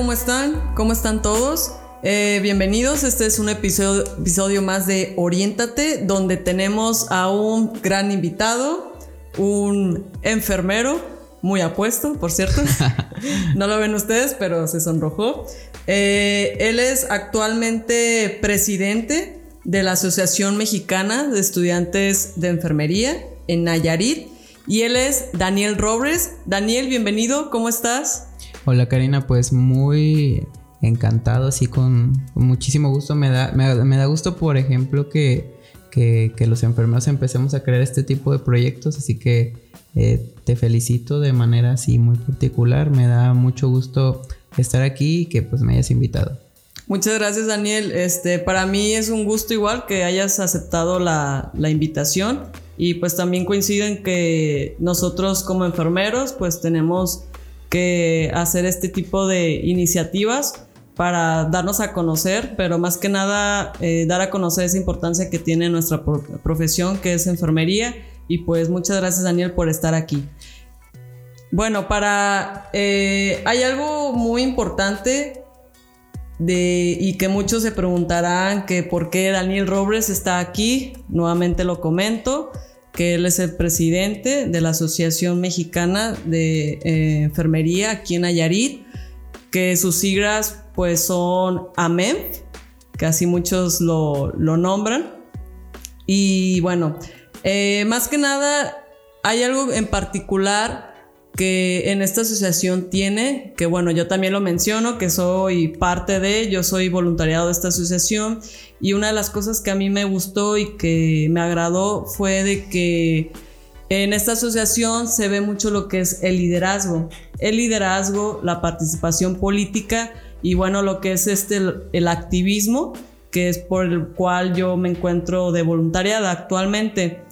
¿cómo están? ¿Cómo están todos? Eh, bienvenidos, este es un episodio, episodio más de Oriéntate, donde tenemos a un gran invitado, un enfermero, muy apuesto, por cierto. no lo ven ustedes, pero se sonrojó. Eh, él es actualmente presidente de la Asociación Mexicana de Estudiantes de Enfermería en Nayarit. Y él es Daniel Robles. Daniel, bienvenido, ¿cómo estás? Hola Karina, pues muy encantado, así con, muchísimo gusto. Me da, me, da gusto, por ejemplo, que, que, los enfermeros empecemos a crear este tipo de proyectos, así que eh, te felicito de manera así muy particular. Me da mucho gusto estar aquí y que pues me hayas invitado. Muchas gracias Daniel. Este, para mí es un gusto igual que hayas aceptado la, la invitación y pues también coinciden que nosotros como enfermeros pues tenemos que hacer este tipo de iniciativas para darnos a conocer, pero más que nada eh, dar a conocer esa importancia que tiene nuestra profesión, que es enfermería. Y pues muchas gracias Daniel por estar aquí. Bueno, para... Eh, hay algo muy importante de, y que muchos se preguntarán que por qué Daniel Robles está aquí. Nuevamente lo comento que él es el presidente de la Asociación Mexicana de eh, Enfermería aquí en Nayarit, que sus siglas pues son AMEM, que así muchos lo, nombran. Y bueno, eh, más que nada hay algo en particular que en esta asociación tiene, que bueno, yo también lo menciono, que soy parte de, yo soy voluntariado de esta asociación y una de las cosas que a mí me gustó y que me agradó fue de que en esta asociación se ve mucho lo que es el liderazgo, el liderazgo, la participación política y bueno, lo que es este, el activismo, que es por el cual yo me encuentro de voluntariada actualmente.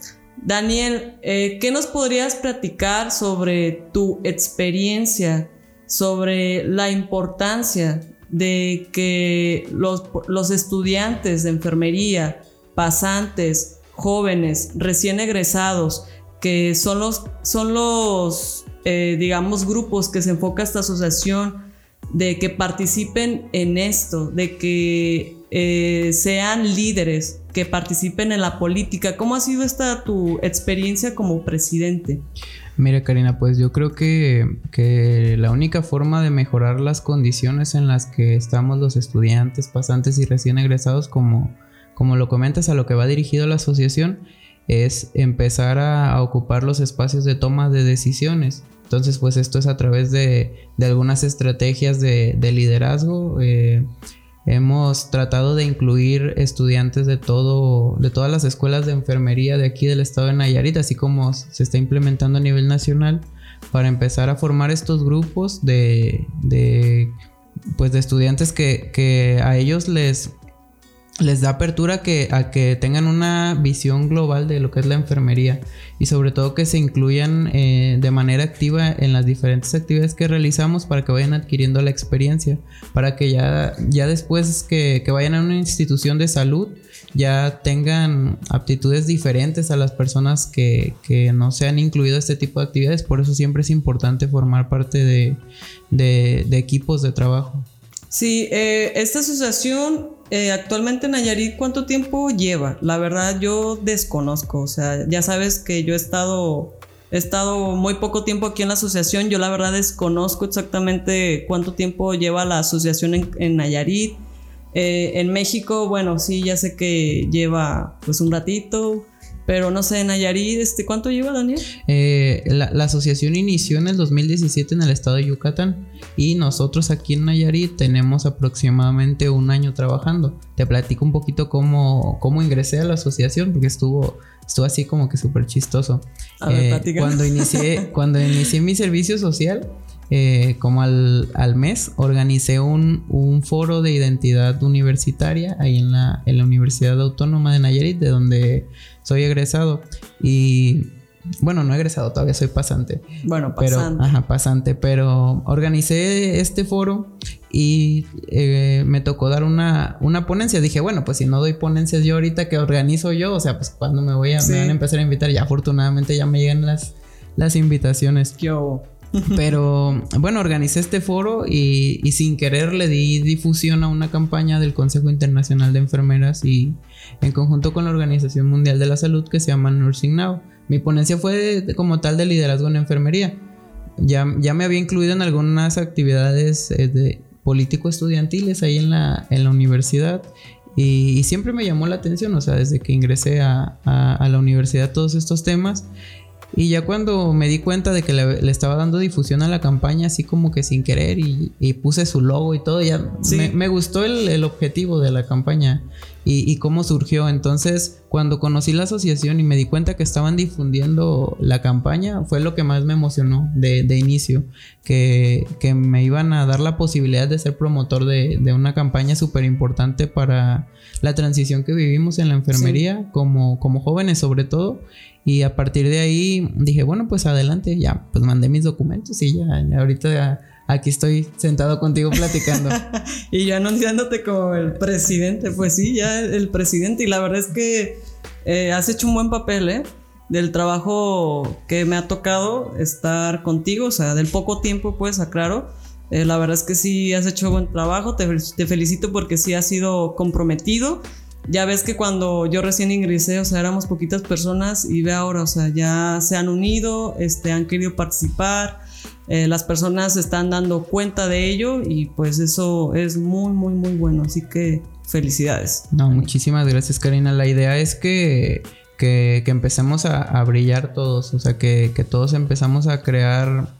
Daniel, eh, ¿qué nos podrías platicar sobre tu experiencia, sobre la importancia de que los, estudiantes de enfermería, pasantes, jóvenes, recién egresados, que son los, son los eh, digamos, grupos que se enfoca esta asociación, de que participen en esto, de que eh, sean líderes, que participen en la política. ¿Cómo ha sido esta tu experiencia como presidente? Mira Karina, pues yo creo que, que, la única forma de mejorar las condiciones en las que estamos los estudiantes, pasantes y recién egresados, como, como lo comentas, a lo que va dirigido la asociación, es empezar a, ocupar los espacios de toma de decisiones. Entonces, pues esto es a través de, de algunas estrategias de, de liderazgo. Eh, Hemos tratado de incluir estudiantes de todo, de todas las escuelas de enfermería de aquí del estado de Nayarit, así como se está implementando a nivel nacional, para empezar a formar estos grupos de, de pues de estudiantes que, que a ellos les les da apertura que, a que tengan una visión global de lo que es la enfermería y sobre todo que se incluyan eh, de manera activa en las diferentes actividades que realizamos para que vayan adquiriendo la experiencia, para que ya, ya después que, que vayan a una institución de salud ya tengan aptitudes diferentes a las personas que, que, no se han incluido este tipo de actividades, por eso siempre es importante formar parte de, de, de equipos de trabajo. Sí, eh, esta asociación eh, actualmente en Nayarit, ¿cuánto tiempo lleva? La verdad yo desconozco, o sea, ya sabes que yo he estado, he estado muy poco tiempo aquí en la asociación, yo la verdad desconozco exactamente cuánto tiempo lleva la asociación en, Nayarit. Eh, en México, bueno, sí, ya sé que lleva pues un ratito, pero no sé, Nayarit, este, ¿cuánto lleva Daniel? Eh, la, asociación inició en el 2017 en el estado de Yucatán y nosotros aquí en Nayarit tenemos aproximadamente un año trabajando. Te platico un poquito cómo, cómo ingresé a la asociación porque estuvo, estuvo así como que súper chistoso. Eh, cuando, inicié, cuando inicié mi servicio social, eh, como al, mes, organicé un, un, foro de identidad universitaria ahí en la, en la Universidad Autónoma de Nayarit, de donde soy egresado y bueno, no egresado, todavía soy pasante. Bueno, pasante. Pero, ajá, pasante, pero organicé este foro y eh, me tocó dar una, una ponencia. Dije, bueno, pues si no doy ponencias yo ahorita que organizo yo, o sea, pues cuando me voy a, me van a empezar a invitar, ya afortunadamente ya me llegan las, las invitaciones. Yo. Pero bueno, organicé este foro y, y, sin querer le di difusión a una campaña del Consejo Internacional de Enfermeras y en conjunto con la Organización Mundial de la Salud que se llama Nursing Now. Mi ponencia fue como tal de liderazgo en enfermería. Ya, ya me había incluido en algunas actividades eh, de político estudiantiles ahí en la, en la universidad y, siempre me llamó la atención, o sea, desde que ingresé a, a la universidad todos estos temas y ya cuando me di cuenta de que le, estaba dando difusión a la campaña, así como que sin querer, y, puse su logo y todo, ya me, gustó el, objetivo de la campaña y, cómo surgió. Entonces, cuando conocí la asociación y me di cuenta que estaban difundiendo la campaña, fue lo que más me emocionó de, inicio, que, me iban a dar la posibilidad de ser promotor de, una campaña súper importante para la transición que vivimos en la enfermería, como, como jóvenes sobre todo y a partir de ahí dije, bueno, pues adelante, ya, pues mandé mis documentos y ya, ahorita aquí estoy sentado contigo platicando. y yo anunciándote como el presidente, pues sí, ya el presidente. Y la verdad es que eh, has hecho un buen papel, ¿eh? Del trabajo que me ha tocado estar contigo, o sea, del poco tiempo, pues, aclaro. Eh, la verdad es que sí has hecho buen trabajo, te, te felicito porque sí has sido comprometido ya ves que cuando yo recién ingresé, o sea, éramos poquitas personas y ve ahora, o sea, ya se han unido, este, han querido participar, eh, las personas se están dando cuenta de ello y pues eso es muy, muy, muy bueno. Así que felicidades. No, muchísimas gracias Karina. La idea es que, que, empecemos a, brillar todos, o sea, que, que todos empezamos a crear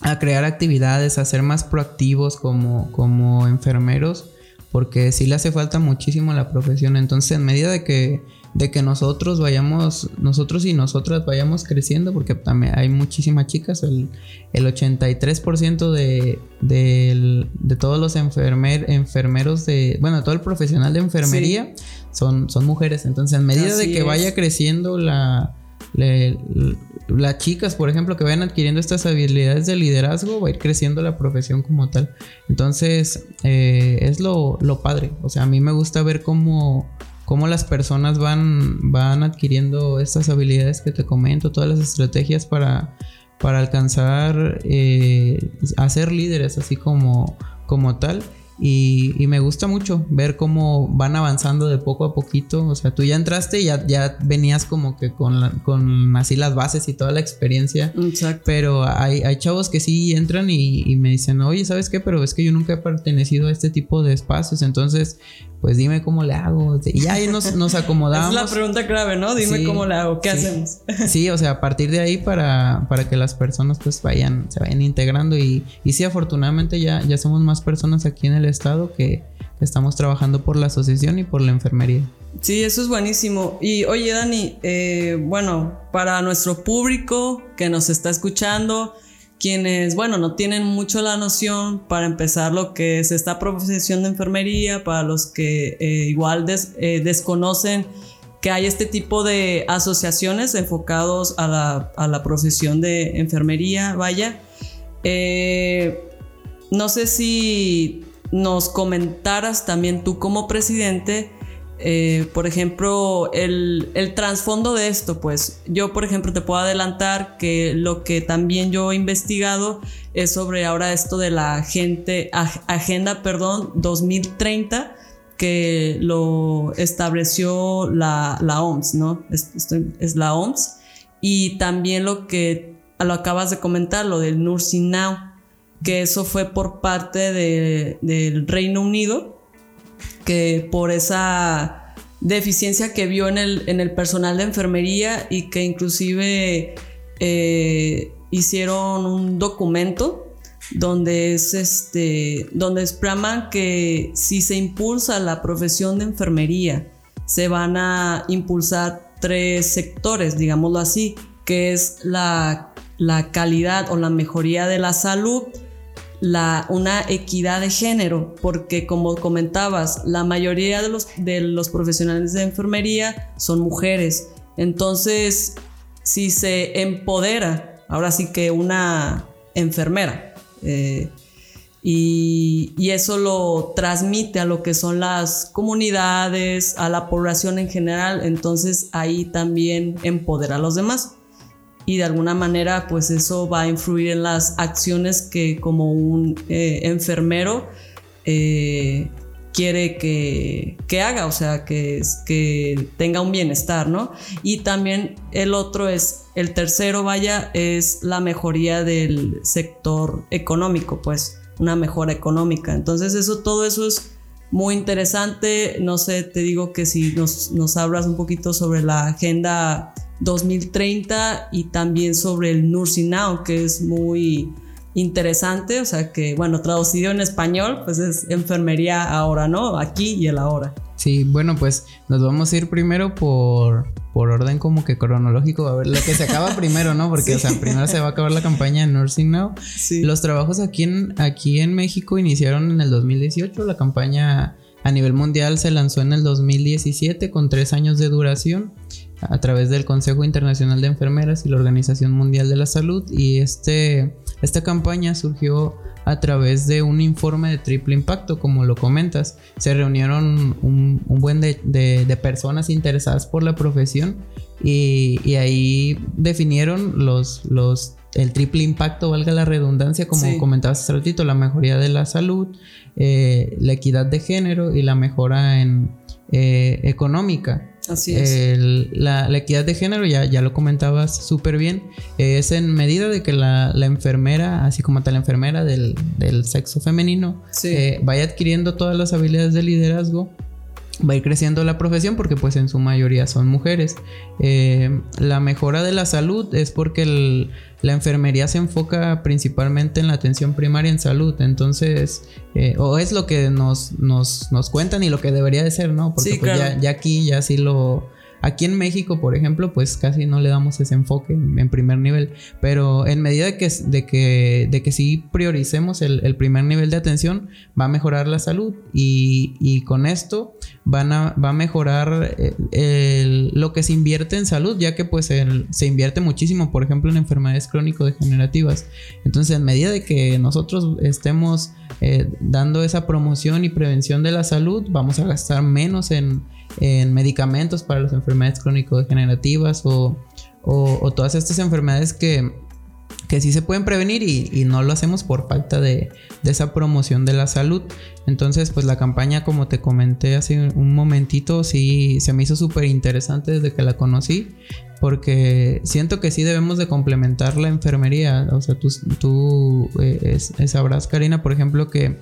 a crear actividades, a ser más proactivos como, como enfermeros porque sí le hace falta muchísimo a la profesión. Entonces, en medida de que, de que nosotros vayamos, nosotros y nosotras vayamos creciendo, porque también hay muchísimas chicas, el, el 83% de, de, de, todos los enfermer, enfermeros de, bueno, todo el profesional de enfermería son, son mujeres. Entonces, en medida de que vaya creciendo la las chicas, por ejemplo, que vayan adquiriendo estas habilidades de liderazgo, va a ir creciendo la profesión como tal. Entonces, eh, es lo, padre. O sea, a mí me gusta ver cómo, cómo las personas van, van adquiriendo estas habilidades que te comento, todas las estrategias para, para alcanzar eh, a ser líderes, así como, como tal. Y, me gusta mucho ver cómo van avanzando de poco a poquito. O sea, tú ya entraste y ya, ya venías como que con, con así las bases y toda la experiencia. Exacto. Pero hay, hay chavos que sí entran y, y, me dicen, oye, ¿sabes qué? Pero es que yo nunca he pertenecido a este tipo de espacios. Entonces, pues dime cómo le hago. Y ahí nos, nos acomodamos. es la pregunta clave, ¿no? Dime cómo le hago, ¿qué hacemos? sí, o sea, a partir de ahí para, para que las personas pues vayan, se vayan integrando y, y sí, afortunadamente ya, ya somos más personas aquí en el estado que estamos trabajando por la asociación y por la enfermería. Sí, eso es buenísimo. Y oye, Dani, eh, bueno, para nuestro público que nos está escuchando, quienes, bueno, no tienen mucho la noción para empezar lo que es esta profesión de enfermería, para los que eh, igual eh, desconocen que hay este tipo de asociaciones enfocados a la, profesión de enfermería, vaya. No sé si nos comentaras también tú como presidente eh, por ejemplo, el, trasfondo de esto, pues yo, por ejemplo, te puedo adelantar que lo que también yo he investigado es sobre ahora esto de la gente, Agenda perdón, 2030 que lo estableció la, OMS, ¿no? Es, la OMS. Y también lo que lo acabas de comentar, lo del Nursing Now, que eso fue por parte del Reino Unido que por esa deficiencia que vio en el, en el personal de enfermería y que inclusive eh, hicieron un documento donde es este donde explaman que si se impulsa la profesión de enfermería se van a impulsar tres sectores digámoslo así que es la, la calidad o la mejoría de la salud una equidad de género, porque como comentabas, la mayoría de los, de los profesionales de enfermería son mujeres. Entonces, si se empodera, ahora sí que una enfermera, eh, y, y, eso lo transmite a lo que son las comunidades, a la población en general, entonces ahí también empodera a los demás. Y de alguna manera pues eso va a influir en las acciones que como un eh, enfermero eh, quiere que, que, haga, o sea, que, que tenga un bienestar, ¿no? Y también el otro es, el tercero, vaya, es la mejoría del sector económico, pues, una mejora económica. Entonces, eso, todo eso es muy interesante. No sé, te digo que si nos, nos hablas un poquito sobre la agenda 2030 y también sobre el Nursing Now, que es muy interesante, o sea que, bueno, traducido en español, pues es enfermería ahora, ¿no? Aquí y el ahora. Sí, bueno, pues nos vamos a ir primero por, por orden como que cronológico, a ver lo que se acaba primero, ¿no? Porque, o sea, primero se va a acabar la campaña de Nursing Now. Sí. Los trabajos aquí en, aquí en México iniciaron en el 2018, la campaña a nivel mundial se lanzó en el 2017 con tres años de duración a través del Consejo Internacional de Enfermeras y la Organización Mundial de la Salud y este, esta campaña surgió a través de un informe de triple impacto, como lo comentas. Se reunieron un, buen de, personas interesadas por la profesión y, ahí definieron los, los, el triple impacto, valga la redundancia, como comentabas hace ratito, la mejoría de la salud, eh, la equidad de género y la mejora en, eh, económica. Así es. la, equidad de género, ya, ya lo comentabas súper bien, es en medida de que la, enfermera, así como tal la enfermera del, sexo femenino, eh, vaya adquiriendo todas las habilidades de liderazgo va a ir creciendo la profesión porque pues en su mayoría son mujeres. Eh, la mejora de la salud es porque la enfermería se enfoca principalmente en la atención primaria en salud, entonces, eh, o es lo que nos, nos, nos, cuentan y lo que debería de ser, ¿no? Porque pues, ya, ya, aquí ya sí lo Aquí en México, por ejemplo, pues casi no le damos ese enfoque en, primer nivel, pero en medida de que, de que, de que sí prioricemos el, primer nivel de atención, va a mejorar la salud y, con esto van a, va a mejorar eh, lo que se invierte en salud, ya que pues se invierte muchísimo, por ejemplo, en enfermedades crónico-degenerativas. Entonces, en medida de que nosotros estemos eh, dando esa promoción y prevención de la salud, vamos a gastar menos en en medicamentos para las enfermedades crónico-degenerativas o, o, todas estas enfermedades que, que sí se pueden prevenir y, no lo hacemos por falta de, de, esa promoción de la salud. Entonces, pues la campaña, como te comenté hace un momentito, sí se me hizo súper interesante desde que la conocí, porque siento que sí debemos de complementar la enfermería. O sea, tú, tú eh, sabrás, Karina, por ejemplo, que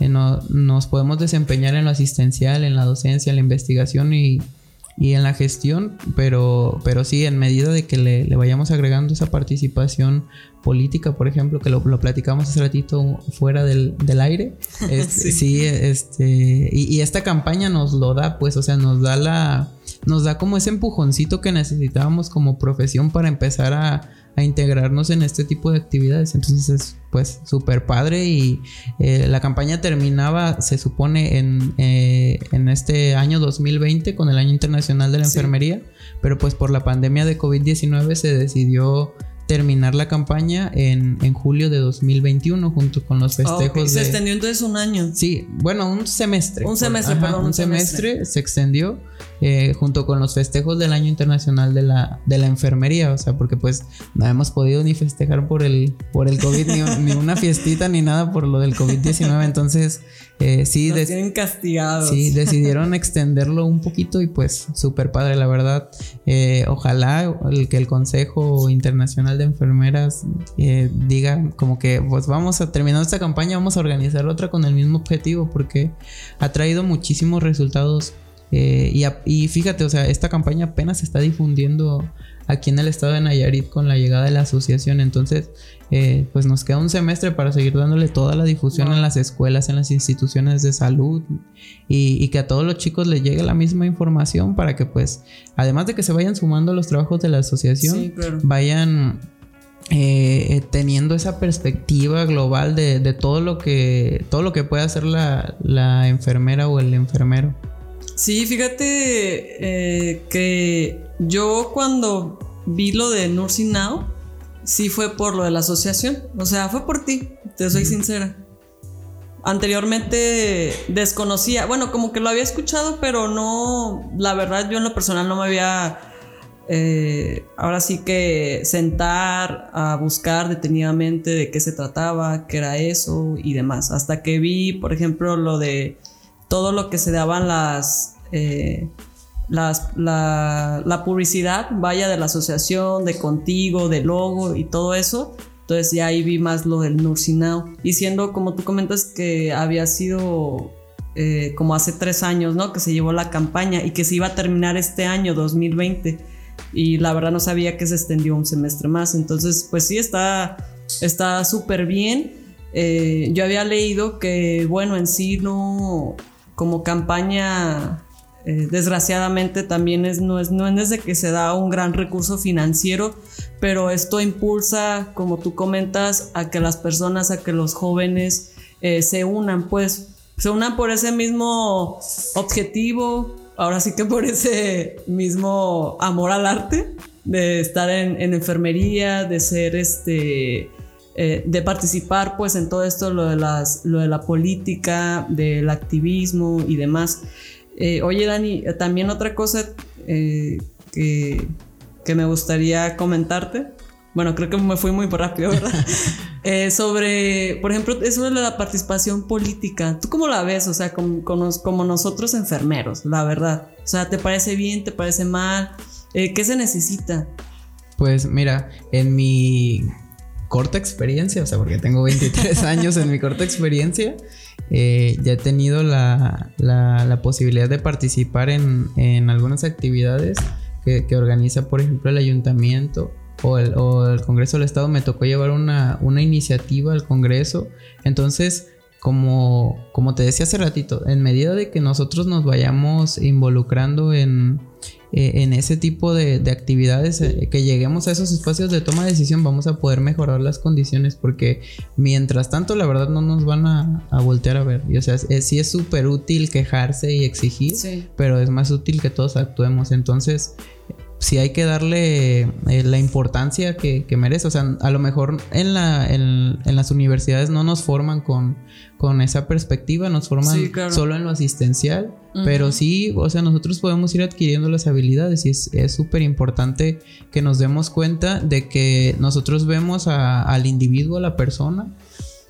eh, nos podemos desempeñar en lo asistencial, en la docencia, en la investigación y, en la gestión, pero, pero sí, en medida de que le, vayamos agregando esa participación política, por ejemplo, que lo, platicamos hace ratito fuera del, aire, este, sí. este, y, y, esta campaña nos lo da, pues, o sea, nos da la, nos da como ese empujoncito que necesitábamos como profesión para empezar a, a integrarnos en este tipo de actividades. Entonces es pues súper padre y eh, la campaña terminaba, se supone, en, eh, en, este año 2020 con el Año Internacional de la Enfermería, pero pues por la pandemia de COVID-19 se decidió terminar la campaña en, en, julio de 2021 junto con los festejos. Se extendió entonces un año. Sí, bueno, un semestre. Un semestre, perdón, un, semestre, se extendió eh, junto con los festejos del año internacional de la, de la enfermería, o sea, porque pues no hemos podido ni festejar por el, por el COVID, ni, una fiestita ni nada por lo del COVID-19, entonces eh, sí. Nos tienen castigados. Sí, decidieron extenderlo un poquito y pues súper padre, la verdad. Eh, ojalá el, que el Consejo Internacional de Enfermeras eh, diga como que pues vamos a terminar esta campaña, vamos a organizar otra con el mismo objetivo porque ha traído muchísimos resultados. Y, y fíjate, o sea, esta campaña apenas se está difundiendo aquí en el estado de Nayarit con la llegada de la asociación. Entonces, eh, pues nos queda un semestre para seguir dándole toda la difusión en las escuelas, en las instituciones de salud y, que a todos los chicos les llegue la misma información para que pues, además de que se vayan sumando los trabajos de la asociación, vayan eh, teniendo esa perspectiva global de, todo lo que todo lo que puede hacer la, la enfermera o el enfermero. Sí, fíjate eh, que yo cuando vi lo de Nursing Now, sí fue por lo de la asociación. O sea, fue por ti, te soy sincera. Anteriormente desconocía, bueno, como que lo había escuchado, pero no, la verdad yo en lo personal no me había eh, ahora sí que sentar a buscar detenidamente de qué se trataba, qué era eso y demás. Hasta que vi, por ejemplo, lo de todo lo que se daban las, eh, la, la, publicidad, vaya, de la asociación, de contigo, de logo y todo eso. Entonces ya ahí vi más lo del Nursinao. Y siendo como tú comentas que había sido eh, como hace tres años, ¿no? Que se llevó la campaña y que se iba a terminar este año 2020 y la verdad no sabía que se extendió un semestre más. Entonces, pues sí, está está súper bien. Eh, yo había leído que, bueno, en sí no, como campaña, eh, desgraciadamente también es no, es, no es desde que se da un gran recurso financiero, pero esto impulsa, como tú comentas, a que las personas, a que los jóvenes eh, se unan, pues se unan por ese mismo objetivo, ahora sí que por ese mismo amor al arte, de estar en, enfermería, de ser este, eh, de participar pues en todo esto, lo de, las, lo de la política, del activismo y demás. Eh, oye Dani, también otra cosa eh, que, que me gustaría comentarte bueno, creo que me fui muy rápido, ¿verdad? Sobre, por ejemplo, eso de la participación política. ¿Tú cómo la ves? O sea, como, como, nosotros enfermeros, la verdad. O sea, ¿te parece bien? ¿Te parece mal? ¿Qué se necesita? Pues mira, en mi corta experiencia, o sea, porque tengo 23 años en mi corta experiencia, eh, ya he tenido la, la, posibilidad de participar en, en algunas actividades que, que, organiza, por ejemplo, el ayuntamiento o el, Congreso del Estado me tocó llevar una, iniciativa al Congreso. Entonces, como, como te decía hace ratito, en medida de que nosotros nos vayamos involucrando en, eh, en ese tipo de, actividades, eh, que lleguemos a esos espacios de toma de decisión, vamos a poder mejorar las condiciones, porque mientras tanto, la verdad, no nos van a, voltear a ver. Y, o sea, sí es súper útil quejarse y exigir, pero es más útil que todos actuemos. Entonces, sí hay que darle eh, la importancia que, merece. O sea, a lo mejor en, la, en, las universidades no nos forman con, con esa perspectiva, nos forman solo en lo asistencial, pero sí, o sea, nosotros podemos ir adquiriendo las habilidades y es súper importante que nos demos cuenta de que nosotros vemos al individuo, a la persona,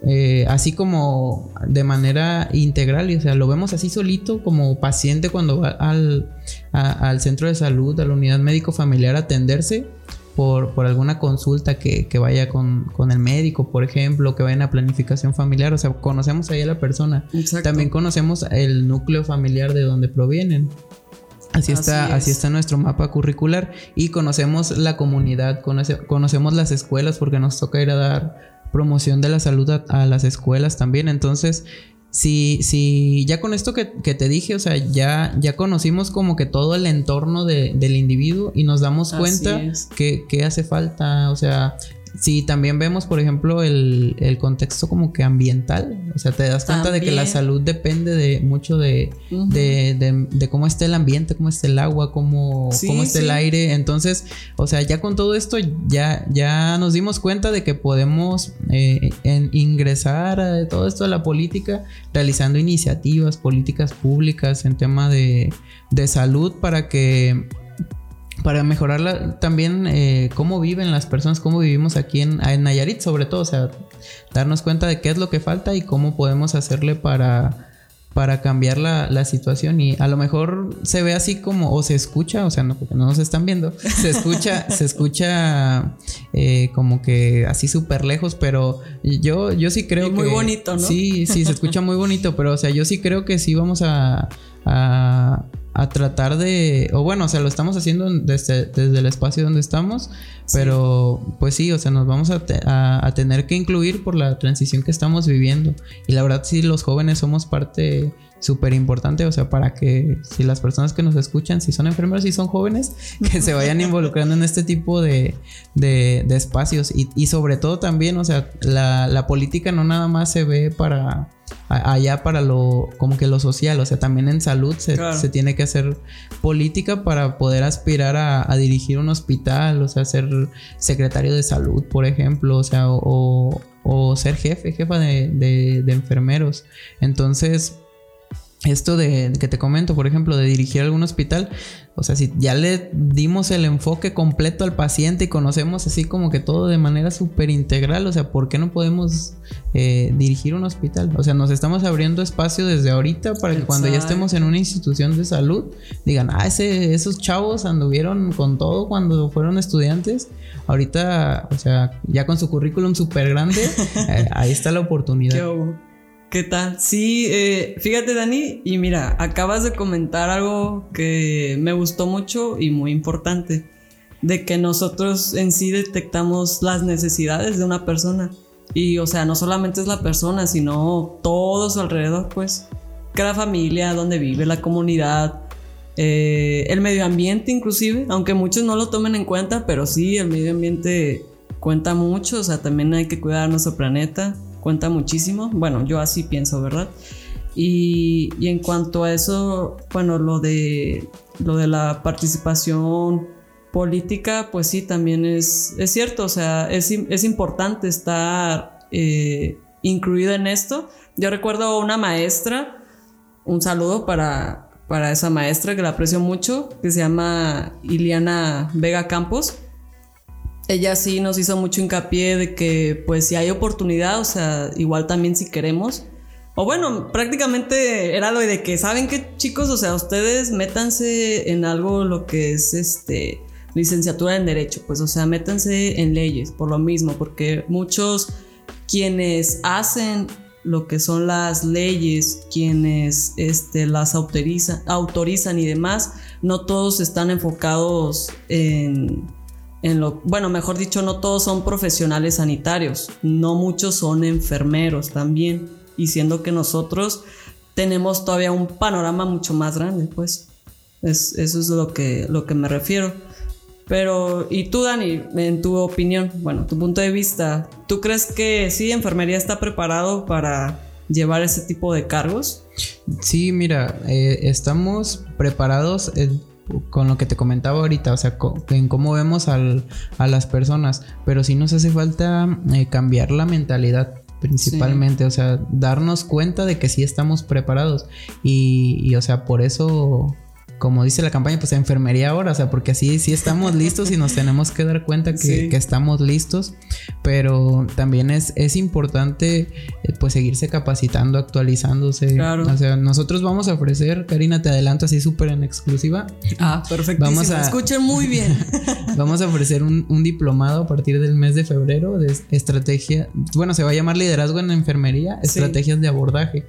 eh, así como de manera integral, y, o sea, lo vemos así solito como paciente cuando va al, al centro de salud, a la unidad médico familiar a atenderse por, por alguna consulta que, que vaya con, con, el médico, por ejemplo, que vaya en la planificación familiar, o sea, conocemos ahí a la persona, también conocemos el núcleo familiar de donde provienen. Así está, así, está nuestro mapa curricular y conocemos la comunidad, conocemos las escuelas porque nos toca ir a dar promoción de la salud a, las escuelas también. Entonces, si, si ya con esto que, te dije, o sea, ya, ya conocimos como que todo el entorno del individuo y nos damos cuenta que, que, hace falta, o sea, Sí, también vemos, por ejemplo, el, contexto como que ambiental. O sea, te das cuenta de que la salud depende de mucho de, de, cómo esté el ambiente, cómo esté el agua, cómo, cómo esté el aire. Entonces, o sea, ya con todo esto ya, ya nos dimos cuenta de que podemos eh, ingresar a todo esto de la política realizando iniciativas, políticas públicas en tema de, de salud para que para mejorar también eh, cómo viven las personas, cómo vivimos aquí en, Nayarit, sobre todo, o sea, darnos cuenta de qué es lo que falta y cómo podemos hacerle para, para cambiar la, situación. Y a lo mejor se ve así como, o se escucha, o sea, no, porque no nos están viendo, se escucha, se escucha eh, como que así súper lejos, pero yo, yo sí creo que... Muy bonito, ¿no? Sí, sí, se escucha muy bonito, pero o sea, yo sí creo que sí vamos a a tratar de, o bueno, o sea, lo estamos haciendo desde, desde el espacio donde estamos, pero pues sí, o sea, nos vamos a, a, tener que incluir por la transición que estamos viviendo. Y la verdad sí, los jóvenes somos parte súper importante, o sea, para que si las personas que nos escuchan, si son enfermeros y son jóvenes, que se vayan involucrando en este tipo de, de, espacios. Y, y, sobre todo también, o sea, la, la política no nada más se ve para allá para lo como que lo social, o sea, también en salud se, tiene que hacer política para poder aspirar a, dirigir un hospital, o sea, ser secretario de salud, por ejemplo, o sea, o, ser jefe, jefa de, de, enfermeros. Entonces, esto de que te comento, por ejemplo, de dirigir algún hospital, o sea, si ya le dimos el enfoque completo al paciente y conocemos así como que todo de manera súper integral, o sea, ¿por qué no podemos eh, dirigir un hospital? O sea, nos estamos abriendo espacio desde ahorita para que cuando ya estemos en una institución de salud digan, ah, ese, esos chavos anduvieron con todo cuando fueron estudiantes, ahorita, o sea, ya con su currículum súper grande, eh, ahí está la oportunidad. ¿Qué tal? Sí, eh, fíjate Dani, y mira, acabas de comentar algo que me gustó mucho y muy importante, de que nosotros en sí detectamos las necesidades de una persona. Y o sea, no solamente es la persona, sino todo su alrededor, pues. Cada familia, donde vive, la comunidad, eh, el medio ambiente inclusive, aunque muchos no lo tomen en cuenta, pero sí, el medio ambiente cuenta mucho, o sea, también hay que cuidar nuestro planeta cuenta muchísimo. Bueno, yo así pienso, ¿verdad? Y, en cuanto a eso, bueno, lo de, lo de la participación política, pues sí, también es, es cierto, o sea, es, es importante estar eh, incluida en esto. Yo recuerdo una maestra, un saludo para, para esa maestra que la aprecio mucho, que se llama Iliana Vega Campos ella sí nos hizo mucho hincapié de que pues si hay oportunidad, o sea, igual también si queremos. O bueno, prácticamente era lo de que, ¿saben qué chicos? O sea, ustedes métanse en algo lo que es este licenciatura en derecho, pues o sea, métanse en leyes por lo mismo, porque muchos quienes hacen lo que son las leyes, quienes este, las autorizan, autorizan y demás, no todos están enfocados en lo, bueno, mejor dicho, no todos son profesionales sanitarios, no muchos son enfermeros también, y siendo que nosotros tenemos todavía un panorama mucho más grande, pues. Es, eso es lo que, lo que me refiero. Pero, ¿y tú, Dani, en tu opinión, bueno, tu punto de vista, ¿tú crees que sí, enfermería está preparado para llevar ese tipo de cargos? Sí, mira, eh, estamos preparados con lo que te comentaba ahorita, o sea, en cómo vemos al, a las personas, pero sí nos hace falta eh, cambiar la mentalidad principalmente, o sea, darnos cuenta de que sí estamos preparados y, y o sea, por eso como dice la campaña, pues enfermería ahora, o sea, porque así sí estamos listos y nos tenemos que dar cuenta que, estamos listos, pero también es, es importante eh, pues seguirse capacitando, actualizándose. Claro. O sea, nosotros vamos a ofrecer, Karina, te adelanto así súper en exclusiva. Ah, perfecto. Vamos a, escuchen muy bien. vamos a ofrecer un, diplomado a partir del mes de febrero de estrategia, bueno, se va a llamar liderazgo en enfermería, estrategias de abordaje.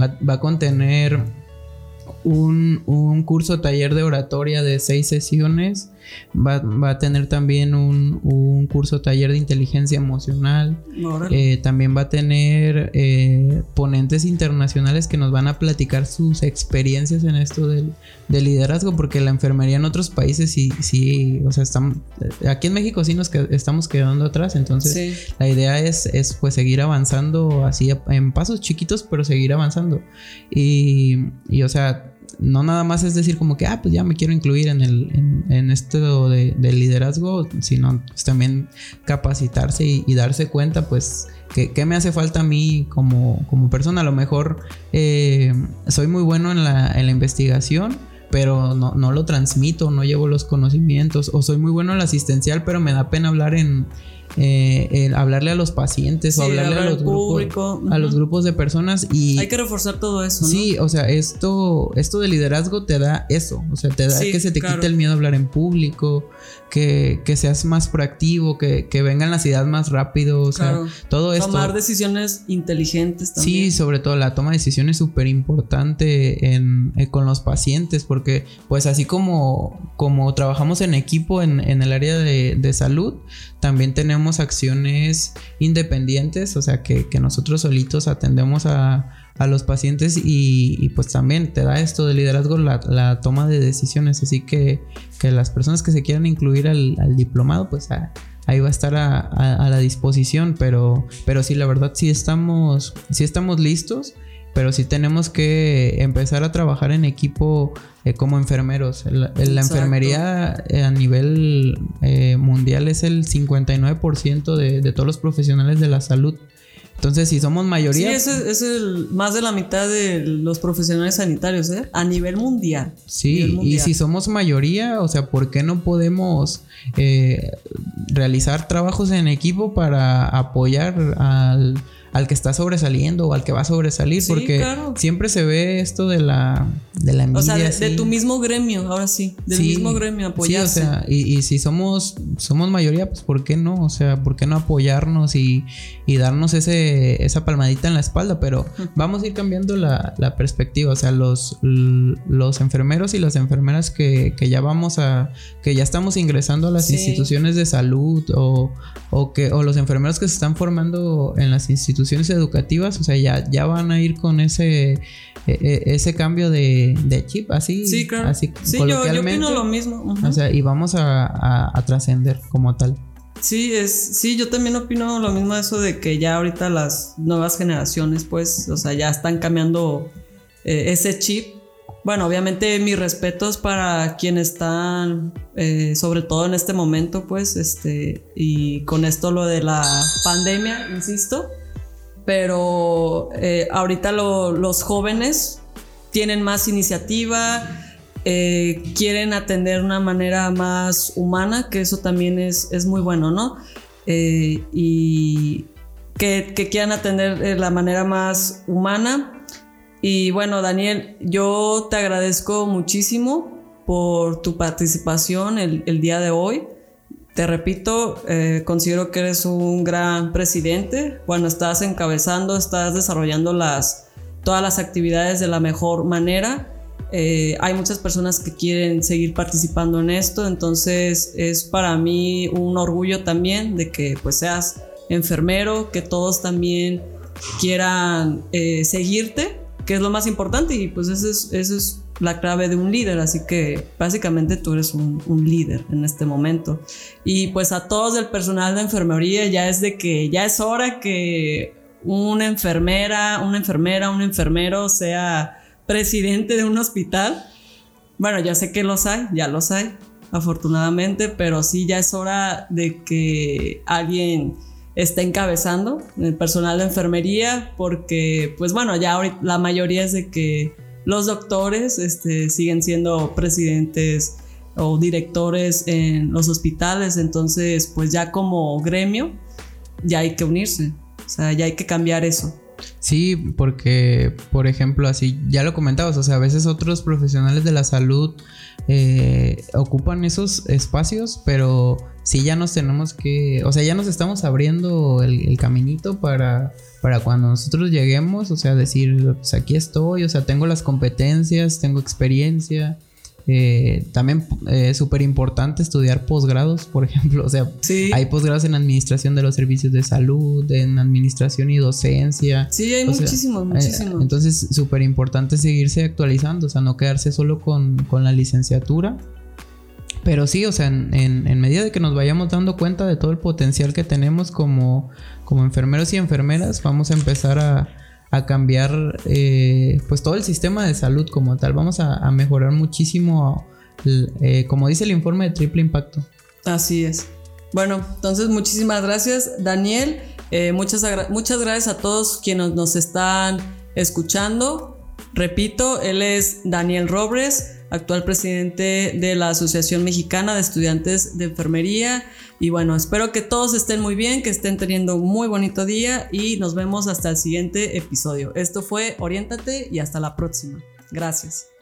Va, va a contener un, un, curso taller de oratoria de seis sesiones. Va, a tener también un, un, curso taller de inteligencia emocional. Eh, también va a tener eh, ponentes internacionales que nos van a platicar sus experiencias en esto del, liderazgo, porque la enfermería en otros países sí, sí, o sea, estamos, aquí en México sí nos estamos quedando atrás, entonces la idea es, es pues seguir avanzando así en pasos chiquitos, pero seguir avanzando. Y, y o sea, no nada más es decir como que, ah, pues ya me quiero incluir en, el, en, esto de, liderazgo, sino pues también capacitarse y, darse cuenta, pues, que, me hace falta a mí como, como persona. A lo mejor eh, soy muy bueno en la, en la investigación, pero no, no, lo transmito, no llevo los conocimientos, o soy muy bueno en la asistencial, pero me da pena hablar en eh, hablarle a los pacientes o hablarle a los, grupos, a los grupos de personas y hay que reforzar todo eso. Sí, o sea, esto, esto de liderazgo te da eso, o sea, te da que se te quite el miedo a hablar en público, que, seas más proactivo, que, vengan las ideas más rápido, o sea, todo esto. Tomar decisiones inteligentes también. Sí, sobre todo la toma de decisiones es súper importante en, eh, con los pacientes, porque pues así como, como trabajamos en equipo en, el área de, de salud, también tenemos acciones independientes, o sea, que, nosotros solitos atendemos a, los pacientes y, pues también te da esto de liderazgo la, toma de decisiones. Así que, que, las personas que se quieran incluir al, diplomado, pues ahí va a estar a, la disposición. Pero, pero sí, la verdad, sí estamos, sí estamos listos pero sí tenemos que empezar a trabajar en equipo eh, como enfermeros. La, enfermería eh, a nivel eh, mundial es el 59% de, de, todos los profesionales de la salud. Entonces, si somos mayoría. Sí, es, el, más de la mitad de los profesionales sanitarios, ¿eh? A nivel mundial. Sí, y si somos mayoría, o sea, ¿por qué no podemos eh, realizar trabajos en equipo para apoyar al al que está sobresaliendo o al que va a sobresalir, porque siempre se ve esto de la, de la envidia. O sea, de, tu mismo gremio, ahora sí, del mismo gremio apoyarse. Sí, o sea, y, si somos, somos mayoría, pues ¿por qué no? O sea, ¿por qué no apoyarnos y, darnos ese, esa palmadita en la espalda? Pero vamos a ir cambiando la, perspectiva, o sea, los, los enfermeros y las enfermeras que, ya vamos a, que ya estamos ingresando a las instituciones de salud o, o, que, o los enfermeros que se están formando en las instituciones educativas, o sea, ya, ya van a ir con ese, e, e, ese cambio de, chip, así. Sí, claro. Así, sí, yo, opino lo mismo. O sea, y vamos a, trascender como tal. Sí, es, sí, yo también opino lo mismo de eso de que ya ahorita las nuevas generaciones, pues, o sea, ya están cambiando eh, ese chip bueno, obviamente mis respetos para quienes están, eh, sobre todo en este momento, pues, este, y con esto lo de la pandemia, insisto, pero eh, ahorita los jóvenes tienen más iniciativa, eh, quieren atender de una manera más humana, que eso también es, es muy bueno, ¿no? Eh, y que, quieran atender de la manera más humana. Y bueno, Daniel, yo te agradezco muchísimo por tu participación el día de hoy. Te repito, eh, considero que eres un gran presidente. Bueno, estás encabezando, estás desarrollando las, todas las actividades de la mejor manera. Eh, hay muchas personas que quieren seguir participando en esto, entonces es para mí un orgullo también de que pues seas enfermero, que todos también quieran eh, seguirte, que es lo más importante y pues eso es, eso es la clave de un líder, así que básicamente tú eres un, líder en este momento. Y pues a todos el personal de enfermería ya es de que ya es hora que una enfermera, una enfermera, un enfermero sea presidente de un hospital. Bueno, ya sé que los hay, ya los hay, afortunadamente, pero sí ya es hora de que alguien esté encabezando el personal de enfermería, porque pues bueno, ya la mayoría es de que los doctores este, siguen siendo presidentes o directores en los hospitales, entonces pues ya como gremio ya hay que unirse, o sea, ya hay que cambiar eso. Sí, porque, por ejemplo, así ya lo comentabas, o sea, a veces otros profesionales de la salud eh, ocupan esos espacios, pero sí ya nos tenemos que, o sea, ya nos estamos abriendo el, caminito para, para cuando nosotros lleguemos, o sea, decir, pues aquí estoy, o sea, tengo las competencias, tengo experiencia, eh, también es eh, súper importante estudiar posgrados, por ejemplo. O sea, hay posgrados en administración de los servicios de salud, en administración y docencia. Sí, hay muchísimos, eh, muchísimos. entonces, súper importante seguirse actualizando, o sea, no quedarse solo con, con la licenciatura. Pero sí, o sea, en, medida de que nos vayamos dando cuenta de todo el potencial que tenemos como, como enfermeros y enfermeras, vamos a empezar a, a cambiar eh, pues todo el sistema de salud como tal. Vamos a, mejorar muchísimo, eh, como dice el informe de triple impacto. Así es. Bueno, entonces muchísimas gracias Daniel. Eh, muchas, muchas gracias a todos quienes nos están escuchando. Repito, él es Daniel Robles actual presidente de la Asociación Mexicana de Estudiantes de Enfermería. Y bueno, espero que todos estén muy bien, que estén teniendo un muy bonito día y nos vemos hasta el siguiente episodio. Esto fue Oriéntate y hasta la próxima. Gracias.